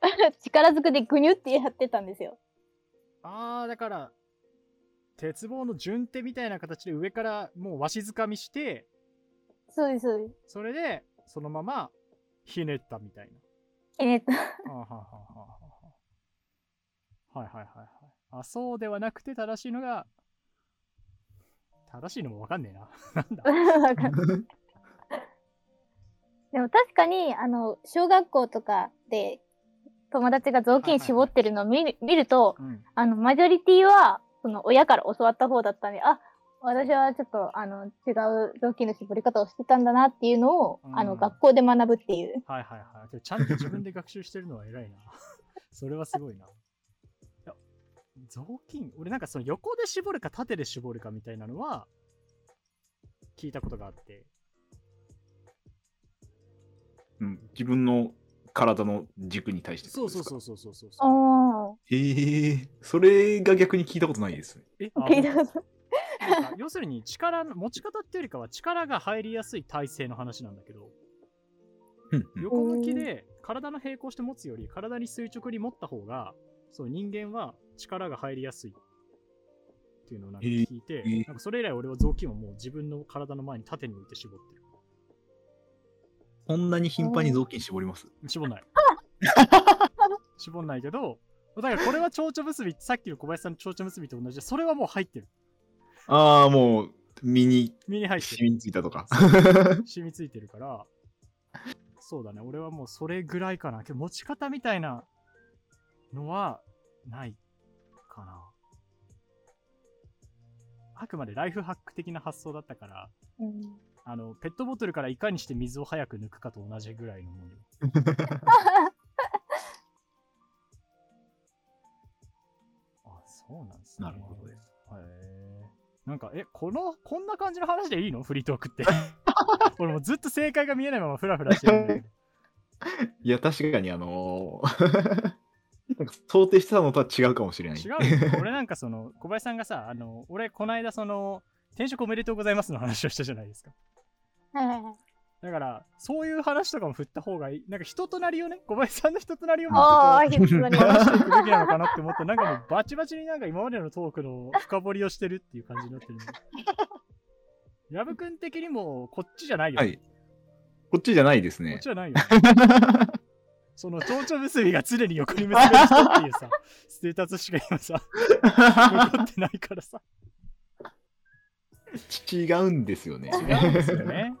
力ずくでぐにゅってやってたんですよ。ああ、だから、鉄棒の順手みたいな形で上からもうわしづかみして、そうです、そうです。それでそのままひねったみたいえっと、な。あーはーはいはいはいはい。あ、そうではなくて正しいのが、正しいのもわかんねえな。なんだ でも確かに、あの、小学校とかで友達が雑巾絞ってるのを見る,、見ると、うん。あの、マジョリティは、その親から教わった方だったんで、あ、私はちょっと、あの、違う雑巾の絞り方をしてたんだなっていうのを、うんあの、学校で学ぶっていう。はいはいはい。ちゃんと自分で学習してるのは偉いな。それはすごいな。いや、雑巾俺なんかその横で絞るか縦で絞るかみたいなのは聞いたことがあって。うん、自分の体の軸に対して。そうそうそううそうそうそう。おー。へえそれが逆に聞いたことないですね。え、あ聞いたこと 要するに力の持ち方っていうよりかは力が入りやすい体勢の話なんだけど、横向きで体の並行して持つより体に垂直に持った方が、そう人間は力が入りやすいっていうのをなんか聞いて、えーなんかそれ以来俺は雑巾をもう自分の体の前に縦に置いて絞ってる。こんなに頻繁に雑巾絞ります？絞んない。絞んないけど、だからこれは蝶々結び、さっきの小林さんの蝶々結びと同じで、それはもう入ってる。ああ、もう、身に身に入ってる。染みついたとか。染みついてるから、そうだね、俺はもうそれぐらいかな。けど持ち方みたいなのはないかな。あくまでライフハック的な発想だったから、うんあの、ペットボトルからいかにして水を早く抜くかと同じぐらいのものよ。あ、そうなんですね。なるほどです。へえ。なんか、え、この、こんな感じの話でいいの？フリートークって。俺もうずっと正解が見えないままフラフラしてるんだけど。いや、確かにあのー なんか想定してたのとは違うかもしれない。違うよ俺なんかその、小林さんがさ、あの、俺、この間その、転職おめでとうございますの話をしたじゃないですか。だから、そういう話とかも振った方がいい。なんか人となりをね、小林さんの人となりをもああ、っと話していくべきなのかなって思って、なんかもうバチバチになんか今までのトークの深掘りをしてるっていう感じになってるんで。矢部君的にもこっちじゃないよ、ね。はい。こっちじゃないですねこっち。じゃないよ、ね。その蝶々結びが常に横に結べる人っていうさ、ステータスしか今さ、残ってないからさ。違うんですよね。違うんですよね。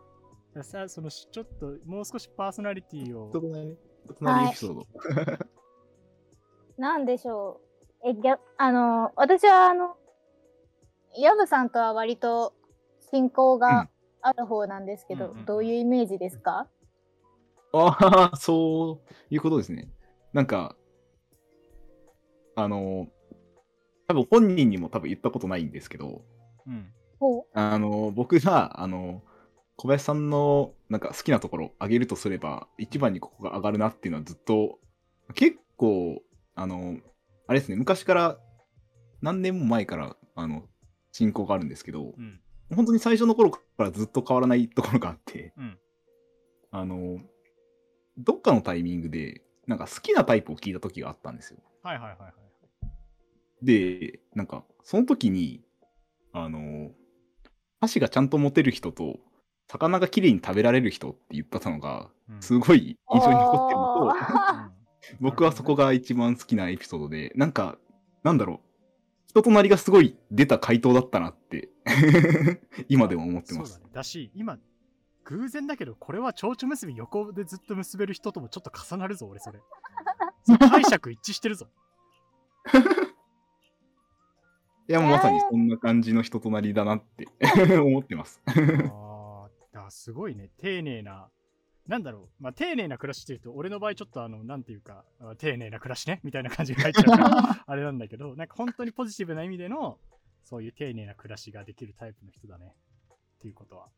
さ、そのちょっともう少しパーソナリティを人。となり、人となりエピソード。なんでしょう。え、ぎゃ、あの、私はあの、ヤブさんとは割と親交うんがある方なんですけど、うんうんうんどういうイメージですか？ああ、そういうことですね。なんか、あの、多分本人にも多分言ったことないんですけど、うん。ほあの、僕が、あの、小林さんのなんか好きなところ上げるとすれば、一番にここが上がるなっていうのはずっと、結構、あの、あれですね、昔から、何年も前から、あの、親交があるんですけど、うん。本当に最初の頃からずっと変わらないところがあって、うんあの、どっかのタイミングで、なんか好きなタイプを聞いた時があったんですよ。はいはいはいはい。で、なんか、その時に、あの、箸がちゃんと持てる人と、魚がきれいに食べられる人って言ったのが、うんすごい印象に残ってるのと、僕はそこが一番好きなエピソードで、なんか、なんだろう、人となりがすごい出た回答だったなって、今でも思ってます。そうだね。だし、今、偶然だけど、これは蝶々結び横でずっと結べる人ともちょっと重なるぞ、俺それ。そう解釈一致してるぞ。いや、もうまさにそんな感じの人となりだなって 思ってます。あーあ、すごいね。丁寧な。なんだろう。まあ、丁寧な暮らしっていうと、俺の場合ちょっとあの、なんていうか、あ丁寧な暮らしねみたいな感じが入っちゃうから、あれなんだけど、なんか本当にポジティブな意味での、そういう丁寧な暮らしができるタイプの人だね。っていうことは。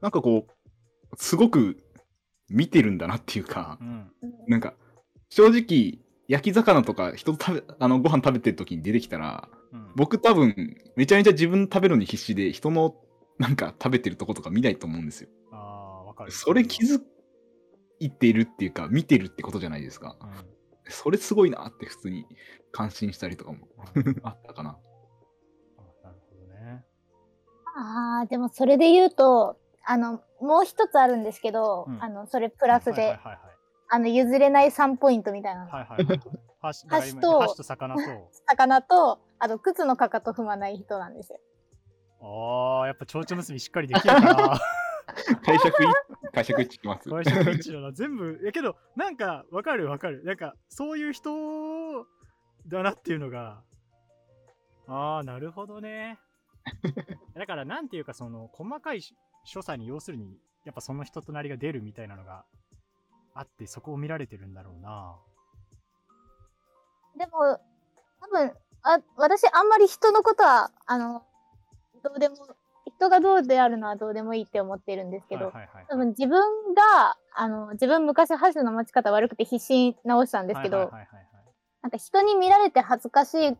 なんかこう、すごく見てるんだなっていうかう、ん。なんか、正直、焼き魚とか人と食べ、あの、ご飯食べてる時に出てきたら、うん、僕多分、めちゃめちゃ自分食べるのに必死で、人のなんか食べてるとことか見ないと思うんですよ。ああ、わかる。それ気づいているっていうか、見てるってことじゃないですか。うんそれすごいなって普通に感心したりとかも あったかな。あなるほどね。ああ、でもそれで言うと、あの、もう一つあるんですけど、うんあの、それプラスで、はいはいはいあの、譲れない3ポイントみたいなの。はい。はいはいはい。箸と箸と魚と。魚と、あと、靴のかかと踏まない人なんですよ。ああ、やっぱ蝶々結びしっかりできるから。解釈い解釈一致します。外食一致だな。全部、やけど、なんか、わかるわかる。なんか、そういう人だなっていうのが、ああ、なるほどね。だから、なんていうか、その、細かい所作に要するに、やっぱその人となりが出るみたいなのがあって、そこを見られてるんだろうな。でも、多分、あ、私、あんまり人のことは、あの、どうでも、人がどうであるのはどうでもいいって思ってるんですけど、多分自分が、あの、自分昔箸の持ち方悪くて必死に直したんですけど、なんか人に見られて恥ずかし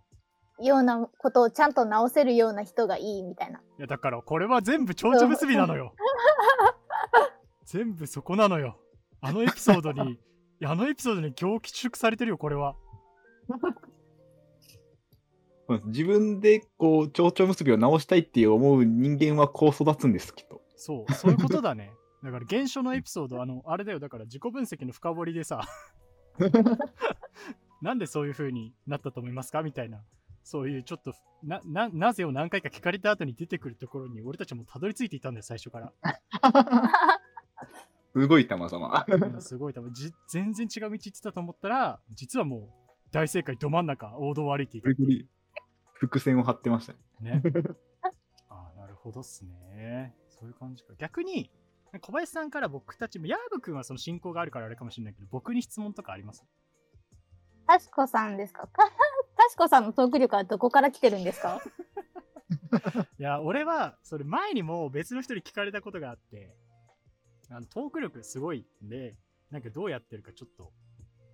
いようなことをちゃんと直せるような人がいいみたいな。いやだからこれは全部蝶々結びなのよ。全部そこなのよ。あのエピソードに、あのエピソードに凝縮されてるよ、これは。自分でこう蝶々結びを直したいって思う人間はこう育つんですきっと。そう、そういうことだね。だから現象のエピソード、あの、あれだよ、だから自己分析の深掘りでさ、なんでそういう風になったと思いますか？みたいな、そういうちょっとな、な、なぜを何回か聞かれた後に出てくるところに、俺たちもたどり着いていたんだよ、最初から。すごいたまたま。うんすごい、多分じ全然違う道行ってたと思ったら、実はもう大正解ど真ん中、王道を歩いていたっていう伏線を張ってましたね。ね。ああ、なるほどっすね。そういう感じか。逆に、小林さんから僕たちも、ヤーブ君はその進行があるからあれかもしれないけど、僕に質問とかあります？たしこさんですか？たしこさんのトーク力はどこから来てるんですか？いや、俺は、それ前にも別の人に聞かれたことがあって、あのトーク力すごいんで、なんかどうやってるかちょっと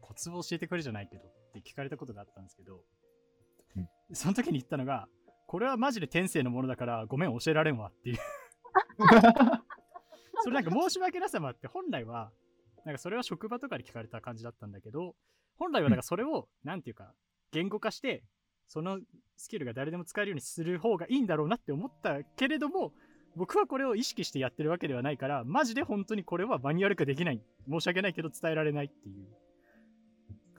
コツを教えてくれじゃないけどって聞かれたことがあったんですけど、うんその時に言ったのが、これはマジで天性のものだからごめん教えられんわっていう。それなんか申し訳なさもあって、本来は、なんかそれは職場とかで聞かれた感じだったんだけど、本来はだからそれを、なんていうか、言語化して、そのスキルが誰でも使えるようにする方がいいんだろうなって思ったけれども、僕はこれを意識してやってるわけではないから、マジで本当にこれはマニュアル化できない。申し訳ないけど伝えられないっていう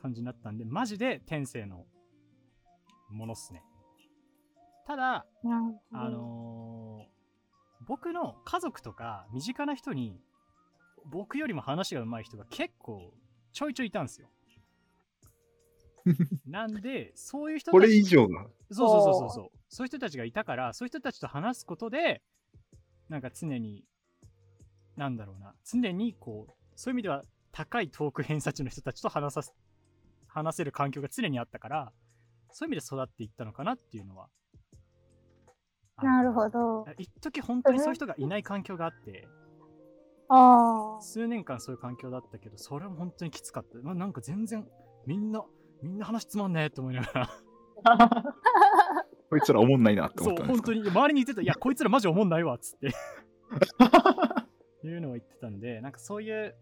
感じになったんで、マジで天性のものっすね。ただ、あのー僕の家族とか身近な人に僕よりも話が上手い人が結構ちょいちょいいたんですよ。なんで、そういう人これ以上が。そうそうそうそうそう。そういう人たちがいたから、そういう人たちと話すことで、なんか常に、なんだろうな、常にこう、そういう意味では高いトーク偏差値の人たちと話さす、話せる環境が常にあったから、そういう意味で育っていったのかなっていうのは。なるほ。ど。一時本当にそういう人がいない環境があって、ああ。数年間そういう環境だったけど、それは本当にきつかった。ななんか全然、みんな、みんな話つまんねえと思いながら。こいつら思んないなってそう、思ったんですか？本当に、周りに言ってた、いや、こいつらマジおもんないわ、っつって。いうのを言ってたんで、なんかそういう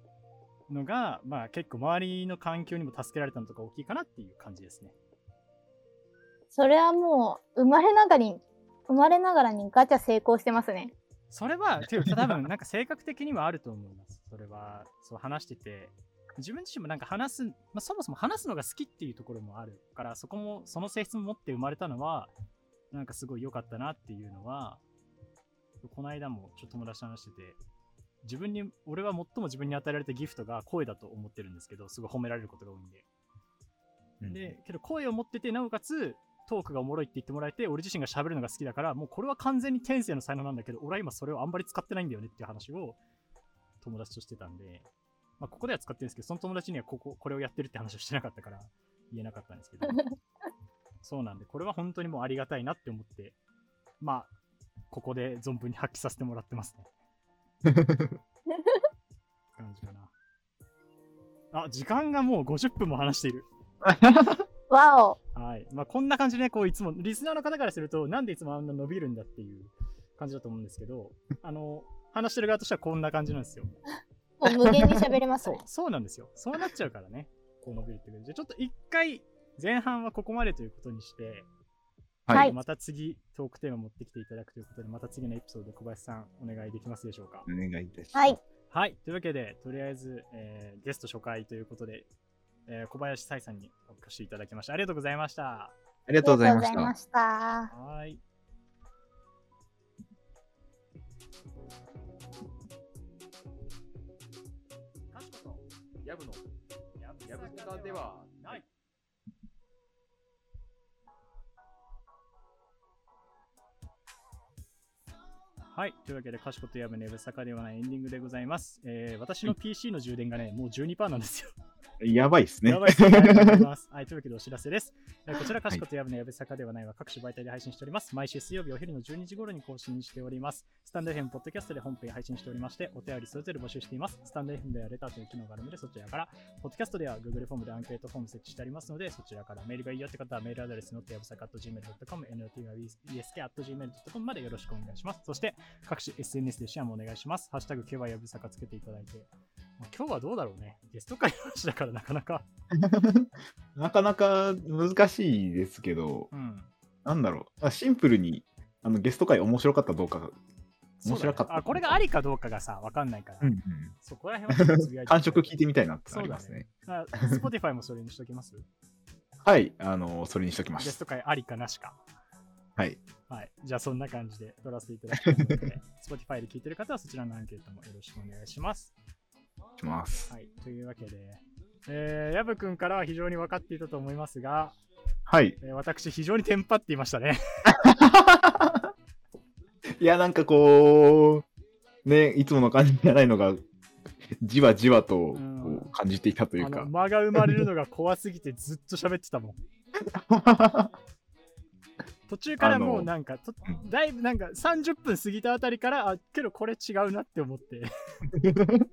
のが、まあ結構周りの環境にも助けられたのとか大きいかなっていう感じですね。それはもう、生まれながらに、生まれながらにガチャ成功してますね。それは、ていうか多分なんか性格的にはあると思います。それは、そう話してて、自分自身もなんか話す、まあ、そもそも話すのが好きっていうところもあるから、そこも、その性質も持って生まれたのは、なんかすごい良かったなっていうのは、この間もちょっと友達と話してて、自分に、俺は最も自分に与えられたギフトが声だと思ってるんですけど、すごい褒められることが多いんで。うんで、けど声を持ってて、なおかつ、トークがおもろいって言ってもらえて、俺自身が喋るのが好きだから、もうこれは完全に天性の才能なんだけど、俺は今それをあんまり使ってないんだよねっていう話を友達としてたんで、まあ、ここでは使ってるんですけど、その友達にはここ、これをやってるって話をしてなかったから、言えなかったんですけど、そうなんで、これは本当にもうありがたいなって思って、まあ、ここで存分に発揮させてもらってますね。感じかな。あ、時間がもう50分も話している。わお。はい。まあ、こんな感じでね、こう、いつも、リスナーの方からすると、なんでいつもあんな伸びるんだっていう感じだと思うんですけど、あの、話してる側としてはこんな感じなんですよ。もう無限に喋れます そうね。、そうなんですよ。そうなっちゃうからね。こう伸びるってことで、じゃあちょっと一回、前半はここまでということにして、はいまた次、トークテーマ持ってきていただくということで、また次のエピソードで小林さん、お願いできますでしょうか？お願いいたします。はい。はい。というわけで、とりあえず、えーゲスト初回ということで、えー小林彩さんにお越しいただきました。ありがとうございました。ありがとうございましたした。はい。かしこと、やぶのやぶやぶさかではない。はい。というわけで、かしことやぶねぶさかではないエンディングでございます。えー私の PC の充電がね、もう12%なんですよ。やばいっすね。やばいですね。ありがとうございます。はい、というわけでお知らせです。えーこちら、かしことやぶのやぶさかではないは各種媒体で配信しております。毎週水曜日お昼の12時頃に更新しております。スタンド FM ポッドキャストで本編配信しておりまして、お便りそれぞれ募集しています。スタンド FM ではレターという機能があるので、そちらから、ポッドキャストでは Google フォームでアンケートフォーム設置してありますので、そちらからメールがいいよって方はメールアドレスのやぶさか .gmail.com、notyabusk.gmail.com までよろしくお願いします。そして、各種 SNS でシェアもお願いします。ハッシュタグ、ケバやぶさかつけていただいて。まあ今日はどうだろうね。ゲスト会の話だからなかなか。なかなか難しいですけど、うん。なんだろう。あシンプルにあのゲスト会面白かったどうか。面白かったねあ、これがありかどうかがさ、わかんないから。うんうんそこら辺はちょっとつぶやいて。感触聞いてみたいなってのありますね。あ Spotify もそれにしときます？はい、あの、それにしときます。ゲスト会ありかなしか。はい。はい。じゃあそんな感じで撮らせていただきますので、Spotify で聞いてる方はそちらのアンケートもよろしくお願いします。します。はい。というわけで、えー、ヤブくんからは非常に分かっていたと思いますが、はい。えー私非常にテンパっていましたね。いや、なんかこう、ね、いつもの感じじゃないのが、じわじわと感じていたというか。間が生まれるのが怖すぎてずっと喋ってたもん。途中からもうなんか、とだいぶなんか30分過ぎたあたりから、あ、けどこれ違うなって思って。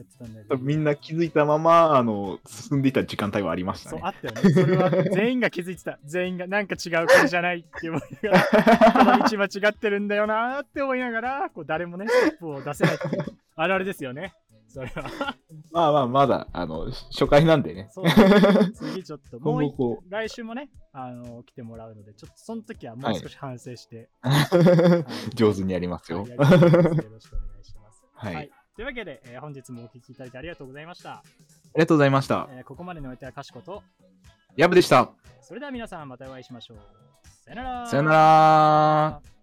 やってたんだけど。みんな気づいたまま、あの、進んでいた時間帯はありましたそう、ね。あったよね。それは全員が気づいてた。全員がなんか違うこれじゃないって思いながら、この道間違ってるんだよなーって思いながら、こう誰もね、ステップを出せないっていう。あるあるですよね。それは。まあまあ、まだ、あの、初回なんでね。そうだね次ちょっと もう来週もね、あの来てもらうので、ちょっとその時はもう少し反省して、う、上手にやりますよはい。よろしくお願いします。はい。というわけで、えー本日もお聞きいただいてありがとうございました。ありがとうございました。えーここまでのお相手はかしこと、やぶでした。それでは皆さんまたお会いしましょう。さよなら。さよなら。